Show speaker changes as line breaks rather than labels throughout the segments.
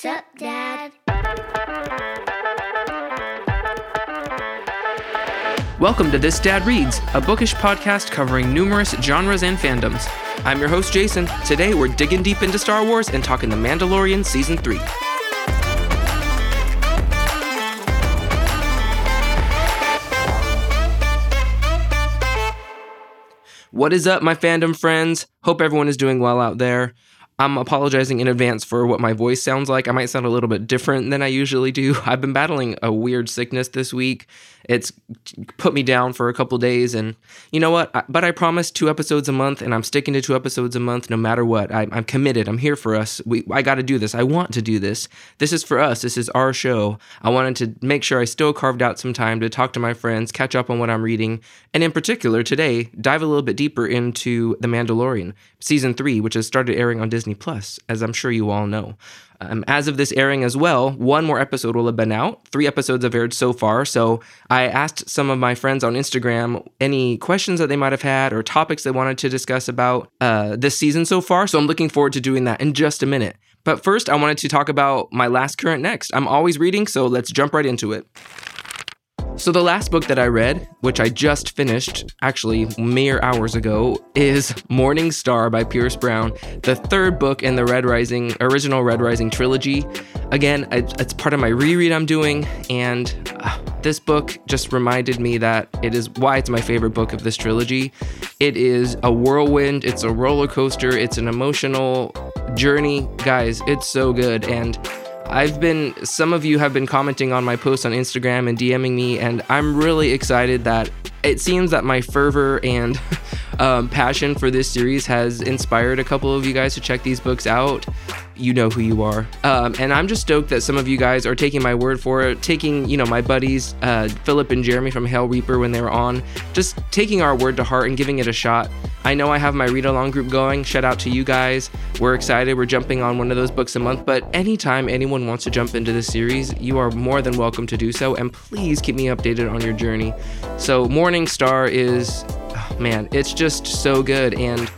Sup, Dad?
Welcome to This Dad Reads, a bookish podcast covering numerous genres and fandoms. I'm your host, Jason. Today, we're digging deep into Star Wars and talking The Mandalorian Season 3. What is up, my fandom friends? Hope everyone is doing well out there. I'm apologizing in advance for what my voice sounds like. I might sound a little bit different than I usually do. I've been battling a weird sickness this week. It's put me down for a couple days, and you know what? But I promised two episodes a month, and I'm sticking to two episodes a month no matter what. I, am committed. I'm here for us. We, I got to do this. I want to do this. This is for us. This is our show. I wanted to make sure I still carved out some time to talk to my friends, catch up on what I'm reading, and in particular today, dive a little bit deeper into The Mandalorian season three, which has started airing on Disney Plus, as I'm sure you all know. Um, as of this airing as well, one more episode will have been out. Three episodes have aired so far. So I asked some of my friends on Instagram any questions that they might have had or topics they wanted to discuss about uh, this season so far. So I'm looking forward to doing that in just a minute. But first, I wanted to talk about my last current next. I'm always reading, so let's jump right into it. So, the last book that I read, which I just finished actually mere hours ago, is Morning Star by Pierce Brown, the third book in the Red Rising, original Red Rising trilogy. Again, it's part of my reread I'm doing, and uh, this book just reminded me that it is why it's my favorite book of this trilogy. It is a whirlwind, it's a roller coaster, it's an emotional journey. Guys, it's so good. And I've been, some of you have been commenting on my posts on Instagram and DMing me, and I'm really excited that it seems that my fervor and um, passion for this series has inspired a couple of you guys to check these books out you know who you are. Um, and I'm just stoked that some of you guys are taking my word for it, taking, you know, my buddies, uh, Philip and Jeremy from Hail Reaper when they were on, just taking our word to heart and giving it a shot. I know I have my read along group going. Shout out to you guys. We're excited. We're jumping on one of those books a month. But anytime anyone wants to jump into this series, you are more than welcome to do so. And please keep me updated on your journey. So, Morning Star is, oh, man, it's just so good. And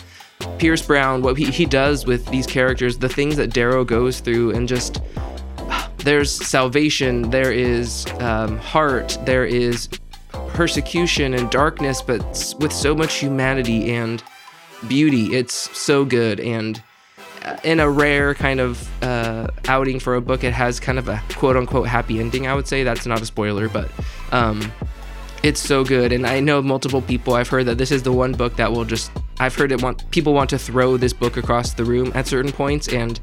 Pierce Brown, what he, he does with these characters, the things that Darrow goes through, and just there's salvation, there is um, heart, there is persecution and darkness, but with so much humanity and beauty. It's so good. And uh, in a rare kind of uh, outing for a book, it has kind of a quote unquote happy ending, I would say. That's not a spoiler, but um, it's so good. And I know multiple people, I've heard that this is the one book that will just I've heard it want people want to throw this book across the room at certain points, and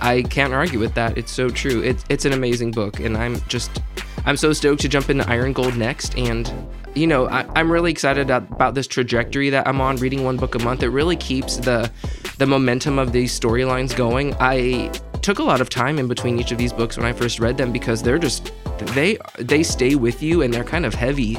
I can't argue with that. It's so true. It's it's an amazing book, and I'm just I'm so stoked to jump into Iron Gold next. And you know, I, am really excited about this trajectory that I'm on, reading one book a month. It really keeps the the momentum of these storylines going. I took a lot of time in between each of these books when I first read them because they're just they they stay with you and they're kind of heavy.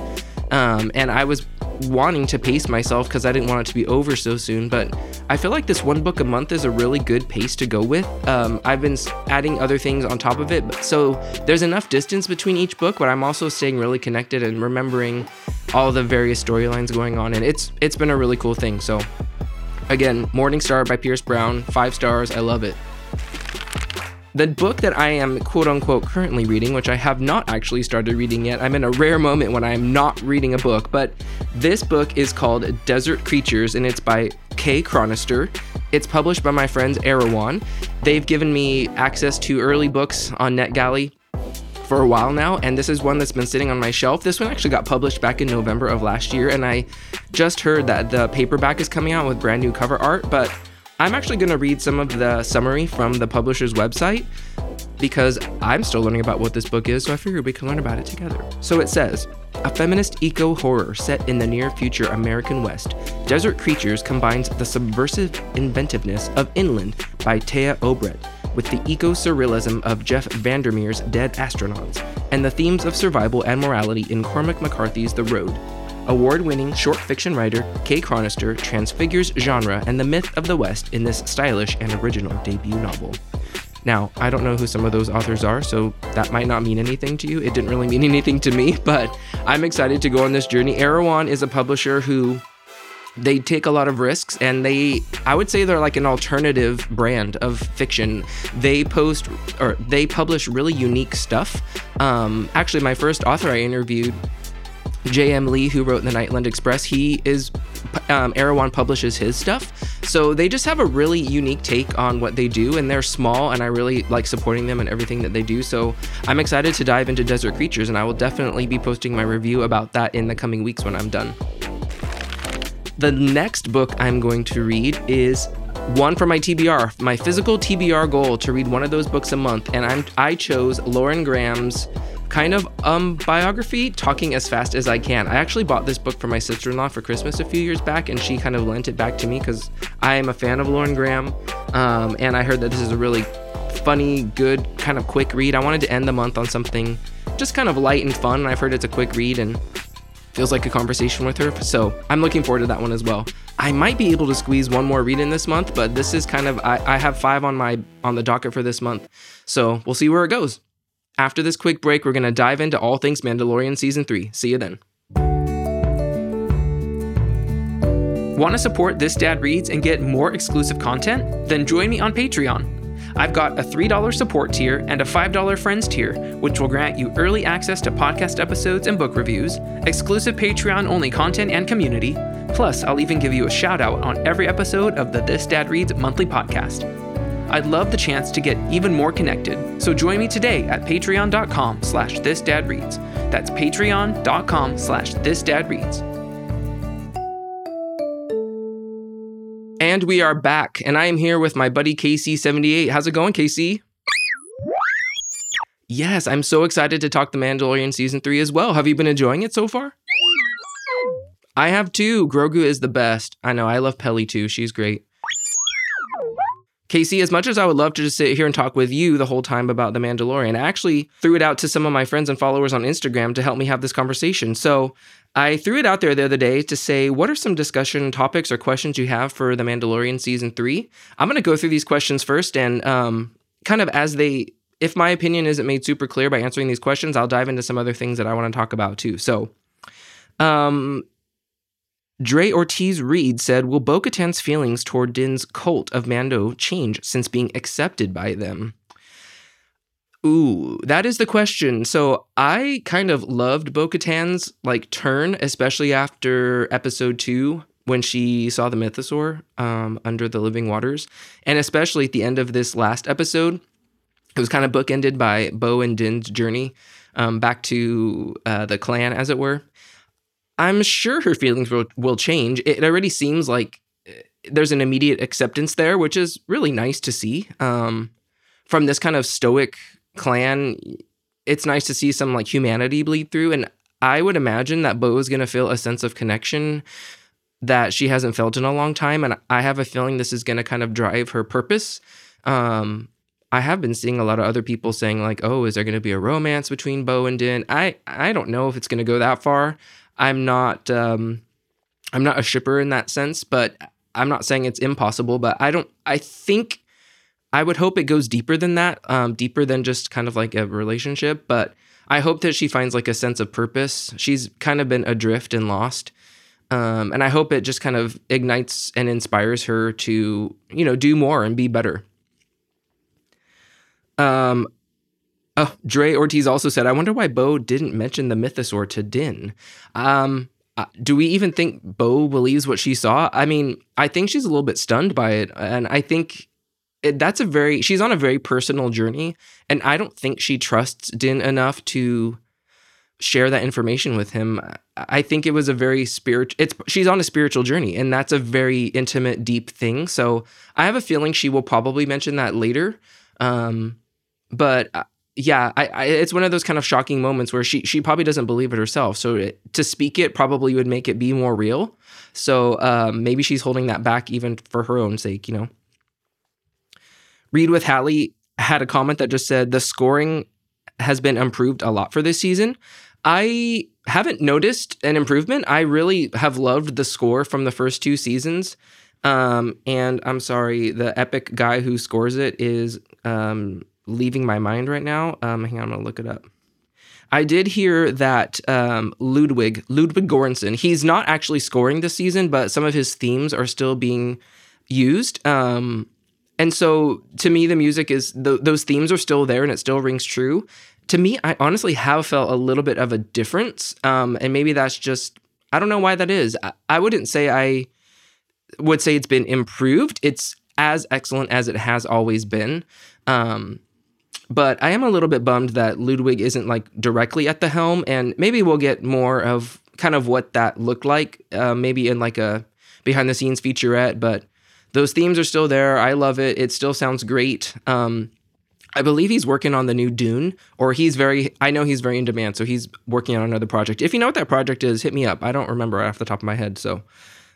Um, and I was wanting to pace myself because I didn't want it to be over so soon. But I feel like this one book a month is a really good pace to go with. Um, I've been adding other things on top of it, so there's enough distance between each book, but I'm also staying really connected and remembering all the various storylines going on, and it's it's been a really cool thing. So again, Morning Star by Pierce Brown, five stars. I love it. The book that I am quote unquote currently reading, which I have not actually started reading yet, I'm in a rare moment when I am not reading a book, but this book is called Desert Creatures and it's by Kay Chronister. It's published by my friends Erewhon. They've given me access to early books on NetGalley for a while now, and this is one that's been sitting on my shelf. This one actually got published back in November of last year, and I just heard that the paperback is coming out with brand new cover art, but I'm actually going to read some of the summary from the publisher's website because I'm still learning about what this book is, so I figured we can learn about it together. So it says A feminist eco horror set in the near future American West, Desert Creatures combines the subversive inventiveness of Inland by Téa Obreht with the eco surrealism of Jeff Vandermeer's Dead Astronauts and the themes of survival and morality in Cormac McCarthy's The Road Award winning short fiction writer Kay Chronister transfigures genre and the myth of the West in this stylish and original debut novel. Now, I don't know who some of those authors are, so that might not mean anything to you. It didn't really mean anything to me, but I'm excited to go on this journey. Erewhon is a publisher who they take a lot of risks and they i would say they're like an alternative brand of fiction they post or they publish really unique stuff um, actually my first author i interviewed J.M. Lee, who wrote the Nightland Express, he is um, Erewhon publishes his stuff. So they just have a really unique take on what they do, and they're small, and I really like supporting them and everything that they do. So I'm excited to dive into Desert Creatures, and I will definitely be posting my review about that in the coming weeks when I'm done. The next book I'm going to read is one for my TBR, my physical TBR goal to read one of those books a month, and I'm I chose Lauren Graham's kind of um biography, Talking as Fast as I Can. I actually bought this book for my sister-in-law for Christmas a few years back, and she kind of lent it back to me because I am a fan of Lauren Graham, um, and I heard that this is a really funny, good, kind of quick read. I wanted to end the month on something just kind of light and fun. and I've heard it's a quick read and feels like a conversation with her. So I'm looking forward to that one as well. I might be able to squeeze one more read in this month, but this is kind of I, I have five on my on the docket for this month. So we'll see where it goes. After this quick break, we're gonna dive into all things Mandalorian season three. See you then. Want to support This Dad Reads and get more exclusive content? Then join me on Patreon. I've got a $3 support tier and a $5 friends tier, which will grant you early access to podcast episodes and book reviews, exclusive Patreon only content and community. Plus, I'll even give you a shout out on every episode of the This Dad Reads monthly podcast. I'd love the chance to get even more connected, so join me today at patreon.com slash thisdadreads. That's patreon.com slash thisdadreads. And we are back, and I am here with my buddy KC78. How's it going, KC? Yes, I'm so excited to talk The Mandalorian Season 3 as well. Have you been enjoying it so far? I have too. Grogu is the best. I know, I love Peli too. She's great. Casey, as much as I would love to just sit here and talk with you the whole time about The Mandalorian, I actually threw it out to some of my friends and followers on Instagram to help me have this conversation. So I threw it out there the other day to say, what are some discussion topics or questions you have for The Mandalorian season three? I'm going to go through these questions first and um, kind of as they, if my opinion isn't made super clear by answering these questions, I'll dive into some other things that I want to talk about too. So, um, Dre Ortiz Reed said, Will Bo Katan's feelings toward Din's cult of Mando change since being accepted by them? Ooh, that is the question. So I kind of loved Bo Katan's like turn, especially after episode two when she saw the mythosaur um, under the living waters, and especially at the end of this last episode. It was kind of bookended by Bo and Din's journey um, back to uh, the clan, as it were. I'm sure her feelings will, will change. It already seems like eh, there's an immediate acceptance there, which is really nice to see. Um, from this kind of stoic clan, it's nice to see some like humanity bleed through. And I would imagine that Bo is going to feel a sense of connection that she hasn't felt in a long time. And I have a feeling this is going to kind of drive her purpose. Um, I have been seeing a lot of other people saying like, "Oh, is there going to be a romance between Bo and Din?" I I don't know if it's going to go that far. I'm not um, I'm not a shipper in that sense, but I'm not saying it's impossible. But I don't. I think I would hope it goes deeper than that, um, deeper than just kind of like a relationship. But I hope that she finds like a sense of purpose. She's kind of been adrift and lost. Um, and I hope it just kind of ignites and inspires her to, you know, do more and be better. Um, Oh, Dre Ortiz also said, I wonder why Bo didn't mention the mythosaur to Din. Um, uh, do we even think Bo believes what she saw? I mean, I think she's a little bit stunned by it. And I think it, that's a very, she's on a very personal journey. And I don't think she trusts Din enough to share that information with him. I think it was a very spiritual, it's, she's on a spiritual journey and that's a very intimate, deep thing. So I have a feeling she will probably mention that later. Um, but yeah, I, I, it's one of those kind of shocking moments where she she probably doesn't believe it herself. So it, to speak it probably would make it be more real. So um, maybe she's holding that back even for her own sake, you know. Read with Hallie had a comment that just said the scoring has been improved a lot for this season. I haven't noticed an improvement. I really have loved the score from the first two seasons. Um, and I'm sorry, the epic guy who scores it is um, leaving my mind right now. Um, hang on, I'm gonna look it up. I did hear that um, Ludwig Ludwig Göransson, he's not actually scoring this season, but some of his themes are still being used. Um, and so to me, the music is th- those themes are still there, and it still rings true. To me, I honestly have felt a little bit of a difference, um, and maybe that's just I don't know why that is. I, I wouldn't say I would say it's been improved. It's as excellent as it has always been. Um, but I am a little bit bummed that Ludwig isn't like directly at the helm, and maybe we'll get more of kind of what that looked like, uh, maybe in like a behind the scenes featurette. But those themes are still there. I love it. It still sounds great. Um, I believe he's working on the new Dune, or he's very. I know he's very in demand, so he's working on another project. If you know what that project is, hit me up. I don't remember off the top of my head, so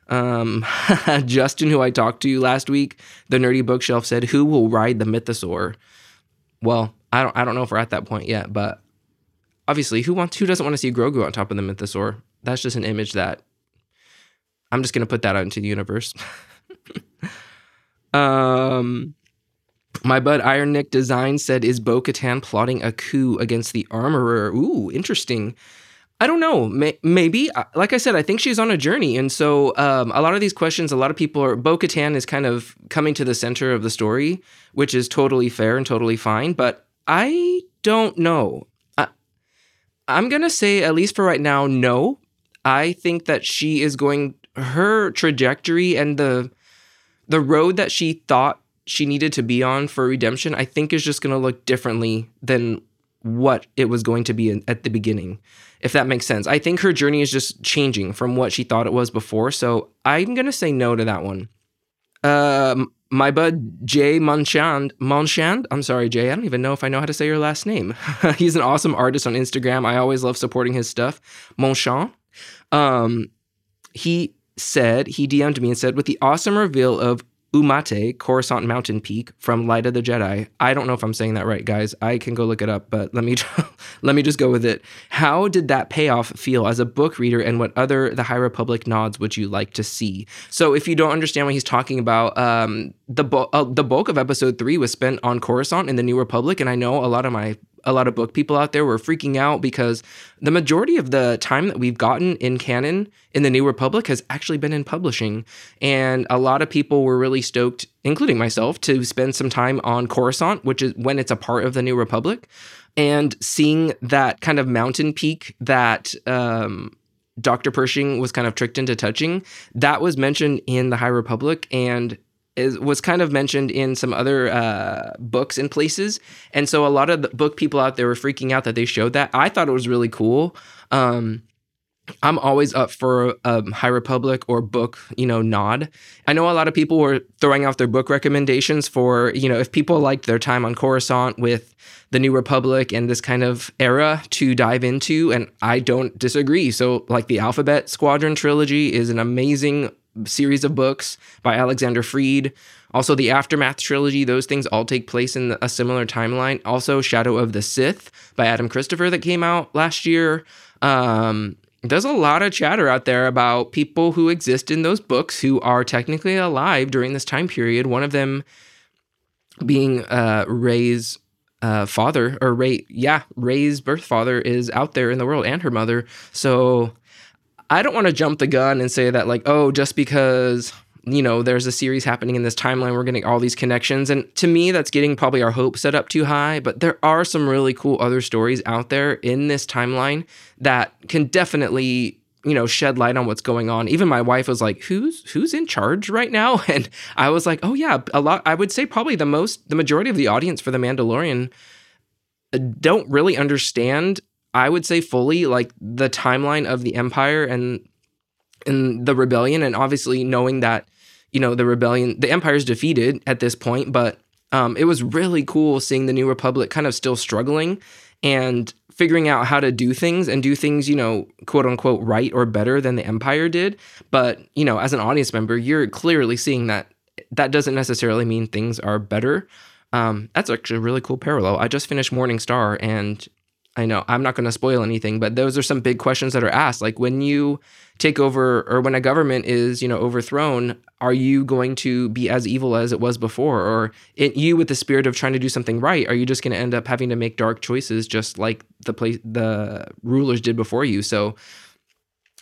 um, Justin, who I talked to last week, the nerdy bookshelf said, "Who will ride the mythosaur?" Well, I don't, I don't know if we're at that point yet, but obviously, who wants, who doesn't want to see Grogu on top of the mythosaur? That's just an image that I'm just gonna put that out into the universe. um, my bud Iron Nick Design said, "Is Bo Katan plotting a coup against the Armorer?" Ooh, interesting. I don't know. May- maybe, like I said, I think she's on a journey, and so um, a lot of these questions, a lot of people are. Bo Katan is kind of coming to the center of the story, which is totally fair and totally fine. But I don't know. I, I'm gonna say, at least for right now, no. I think that she is going her trajectory and the the road that she thought she needed to be on for redemption. I think is just gonna look differently than what it was going to be in, at the beginning if that makes sense. I think her journey is just changing from what she thought it was before. So I'm going to say no to that one. Um, my bud Jay Monchand, Monchand, I'm sorry, Jay, I don't even know if I know how to say your last name. He's an awesome artist on Instagram. I always love supporting his stuff. Monchand. Um, he said, he DM'd me and said, with the awesome reveal of Umate, Coruscant Mountain Peak from Light of the Jedi. I don't know if I'm saying that right, guys. I can go look it up, but let me let me just go with it. How did that payoff feel as a book reader, and what other The High Republic nods would you like to see? So, if you don't understand what he's talking about, um, the bu- uh, the bulk of Episode Three was spent on Coruscant in the New Republic, and I know a lot of my a lot of book people out there were freaking out because the majority of the time that we've gotten in canon in the New Republic has actually been in publishing. And a lot of people were really stoked, including myself, to spend some time on Coruscant, which is when it's a part of the New Republic. And seeing that kind of mountain peak that um, Dr. Pershing was kind of tricked into touching, that was mentioned in the High Republic. And is, was kind of mentioned in some other uh, books and places. And so a lot of the book people out there were freaking out that they showed that. I thought it was really cool. Um, I'm always up for a High Republic or book, you know, nod. I know a lot of people were throwing out their book recommendations for, you know, if people liked their time on Coruscant with the New Republic and this kind of era to dive into, and I don't disagree. So, like the Alphabet Squadron trilogy is an amazing series of books by Alexander Freed. Also, the Aftermath trilogy, those things all take place in a similar timeline. Also, Shadow of the Sith by Adam Christopher that came out last year. Um, there's a lot of chatter out there about people who exist in those books who are technically alive during this time period. One of them being uh, Rey's uh, father, or Rey, yeah, Rey's birth father is out there in the world and her mother. So I don't want to jump the gun and say that, like, oh, just because you know, there's a series happening in this timeline. We're getting all these connections. And to me, that's getting probably our hope set up too high. But there are some really cool other stories out there in this timeline that can definitely you know shed light on what's going on even my wife was like who's who's in charge right now and i was like oh yeah a lot i would say probably the most the majority of the audience for the mandalorian uh, don't really understand i would say fully like the timeline of the empire and and the rebellion and obviously knowing that you know the rebellion the empire's defeated at this point but um, it was really cool seeing the new republic kind of still struggling and figuring out how to do things and do things you know quote unquote right or better than the empire did. But you know as an audience member you're clearly seeing that that doesn't necessarily mean things are better. Um, that's actually a really cool parallel. I just finished morning star and I know I'm not going to spoil anything, but those are some big questions that are asked. Like when you take over or when a government is, you know, overthrown, are you going to be as evil as it was before? Or it, you with the spirit of trying to do something right, are you just going to end up having to make dark choices just like the place the rulers did before you? So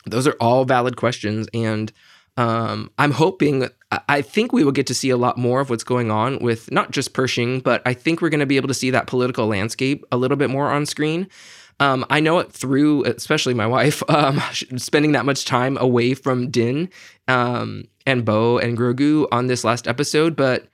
those are all valid questions and um, I'm hoping, I think we will get to see a lot more of what's going on with not just Pershing, but I think we're going to be able to see that political landscape a little bit more on screen. Um, I know it through, especially my wife, um, spending that much time away from Din um, and Bo and Grogu on this last episode, but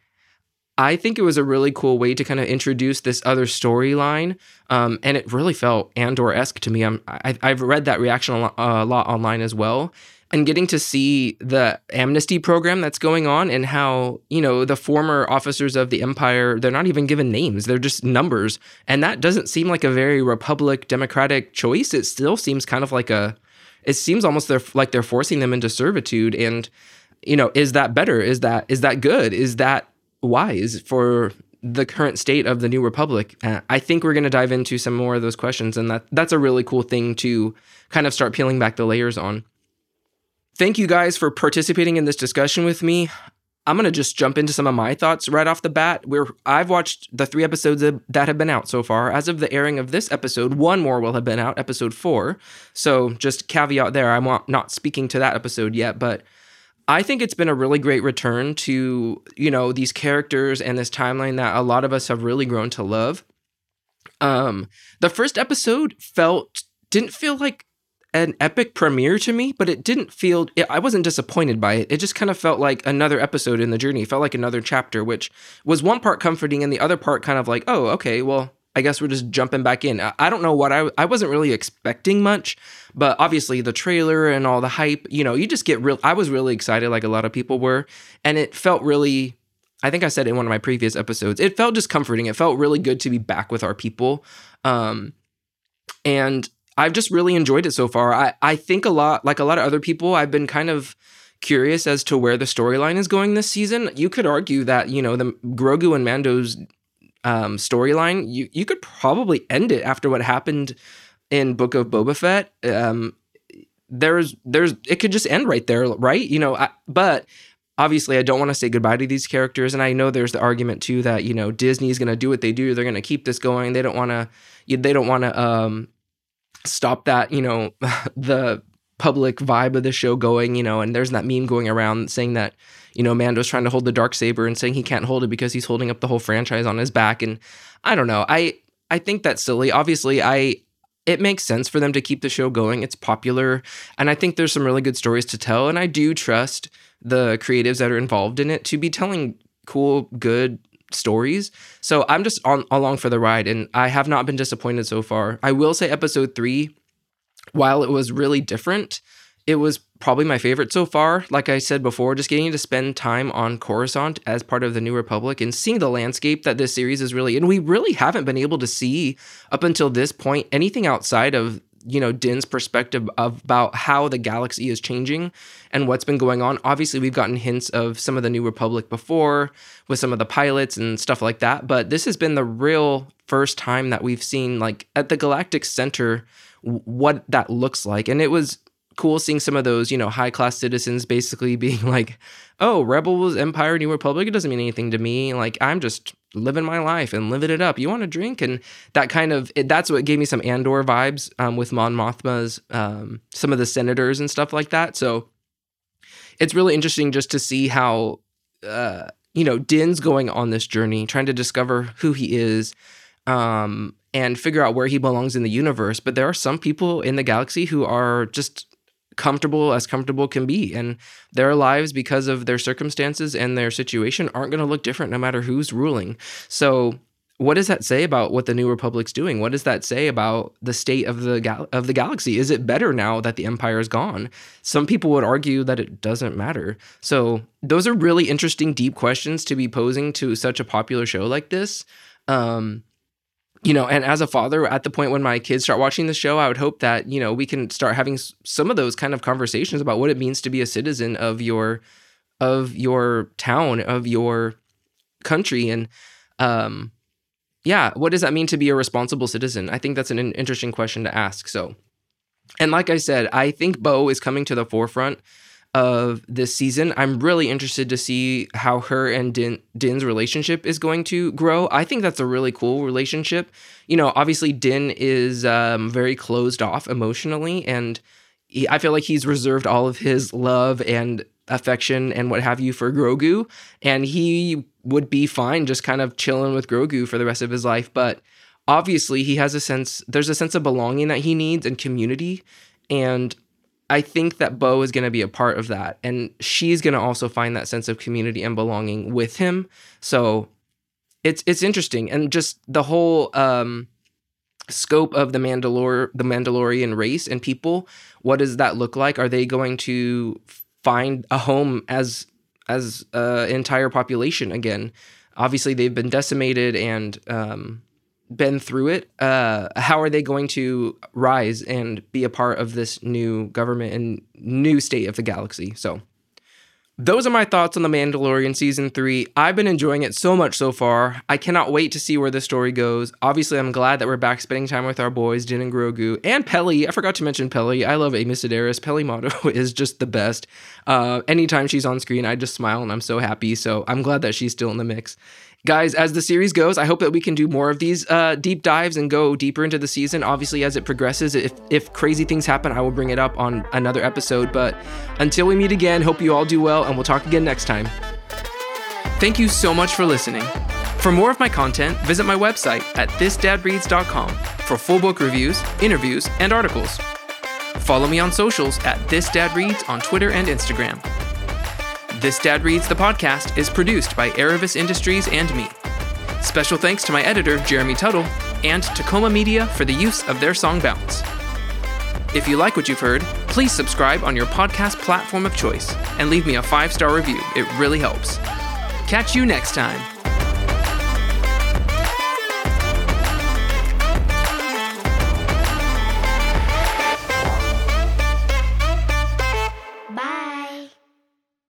I think it was a really cool way to kind of introduce this other storyline, um, and it really felt Andor esque to me. I, have read that reaction a lot, uh, a lot online as well, and getting to see the amnesty program that's going on and how you know the former officers of the empire they're not even given names they're just numbers. And that doesn't seem like a very republic democratic choice. It still seems kind of like a it seems almost they're like they're forcing them into servitude. And you know is that better? Is that is that good? Is that wise for the current state of the new republic? Uh, i think we're going to dive into some more of those questions. And that that's a really cool thing to kind of start peeling back the layers on Thank you guys for participating in this discussion with me. I'm going to just jump into some of my thoughts right off the bat. Where I've watched the three episodes that have been out so far. As of the airing of this episode, one more will have been out, episode four. So just caveat there, I'm not speaking to that episode yet, but I think it's been a really great return to, you know, these characters and this timeline that a lot of us have really grown to love. Um, the first episode felt didn't feel like an epic premiere to me, but it didn't feel, it, I wasn't disappointed by it. It just kind of felt like another episode in the journey. It felt like another chapter, which was one part comforting and the other part kind of like, oh, okay, well, I guess we're just jumping back in. I, I don't know what I, I wasn't really expecting much, but obviously the trailer and all the hype, you know, you just get real, I was really excited like a lot of people were. And it felt really, I think I said in one of my previous episodes, it felt just comforting. It felt really good to be back with our people. Um, and I've just really enjoyed it so far. I, I think a lot, like a lot of other people, I've been kind of curious as to where the storyline is going this season. You could argue that, you know, the Grogu and Mando's um, storyline, you, you could probably end it after what happened in Book of Boba Fett. Um, there's, there's, it could just end right there, right? You know, I, but obviously I don't want to say goodbye to these characters. And I know there's the argument too that, you know, Disney's going to do what they do. They're going to keep this going. They don't want to, they don't want to, um, stop that, you know, the public vibe of the show going, you know, and there's that meme going around saying that, you know, Mando's trying to hold the dark saber and saying he can't hold it because he's holding up the whole franchise on his back and I don't know. I I think that's silly. Obviously, I it makes sense for them to keep the show going. It's popular and I think there's some really good stories to tell and I do trust the creatives that are involved in it to be telling cool, good stories. So I'm just on along for the ride and I have not been disappointed so far. I will say episode 3 while it was really different, it was probably my favorite so far. Like I said before, just getting to spend time on Coruscant as part of the New Republic and seeing the landscape that this series is really and we really haven't been able to see up until this point anything outside of you know Din's perspective of, about how the galaxy is changing and what's been going on. Obviously, we've gotten hints of some of the New Republic before with some of the pilots and stuff like that, but this has been the real first time that we've seen like at the galactic center what that looks like, and it was cool seeing some of those, you know, high class citizens basically being like, oh, Rebels, Empire, New Republic, it doesn't mean anything to me. Like, I'm just living my life and living it up. You want to drink? And that kind of, it, that's what gave me some Andor vibes um, with Mon Mothma's, um, some of the senators and stuff like that. So it's really interesting just to see how, uh, you know, Din's going on this journey, trying to discover who he is. Um, and figure out where he belongs in the universe. But there are some people in the galaxy who are just comfortable as comfortable can be. And their lives because of their circumstances and their situation aren't going to look different no matter who's ruling. So what does that say about what the new republic's doing? What does that say about the state of the gal- of the galaxy? Is it better now that the empire is gone? Some people would argue that it doesn't matter. So those are really interesting deep questions to be posing to such a popular show like this. Um, you know, and as a father, at the point when my kids start watching the show, I would hope that you know we can start having some of those kind of conversations about what it means to be a citizen of your of your town, of your country, and um, yeah, what does that mean to be a responsible citizen? I think that's an interesting question to ask. So, and like I said, I think Bo is coming to the forefront of this season. I'm really interested to see how her and Din, Din's relationship is going to grow. I think that's a really cool relationship. You know, obviously Din is um, very closed off emotionally, and he, I feel like he's reserved all of his love and affection and what have you for Grogu, and he would be fine just kind of chilling with Grogu for the rest of his life. But obviously, he has a sense. There's a sense of belonging that he needs and community, and I think that Bo is going to be a part of that. And she's going to also find that sense of community and belonging with him. So it's it's interesting. And just the whole um, scope of the Mandalore the Mandalorian race and people, what does that look like? Are they going to find a home as as uh, entire population again? Obviously, they've been decimated and um, been through it, uh, how are they going to rise and be a part of this new government and new state of the galaxy? So, those are my thoughts on The Mandalorian Season 3. I've been enjoying it so much so far. I cannot wait to see where the story goes. Obviously, I'm glad that we're back spending time with our boys, Din and Grogu, and Peli. I forgot to mention Peli. I love Amy Sedaris. Peli Motto is just the best. Uh, anytime she's on screen, I just smile and I'm so happy. So I'm glad that she's still in the mix guys, as the series goes, I hope that we can do more of these uh, deep dives and go deeper into the season. Obviously, as it progresses, if if crazy things happen, I will bring it up on another episode. But until we meet again, hope you all do well, and we'll talk again next time. Thank you so much for listening. For more of my content, visit my website at thisdadreads.com for full book reviews, interviews, and articles. Follow me on socials at thisdadreads on Twitter and Instagram. This Dad Reads the podcast is produced by Aravis Industries and me. Special thanks to my editor, Jeremy Tuttle, and to Coma-Media for the use of their song Bounce. If you like what you've heard, please subscribe on your podcast platform of choice and leave me a five star review. It really helps. Catch you next time.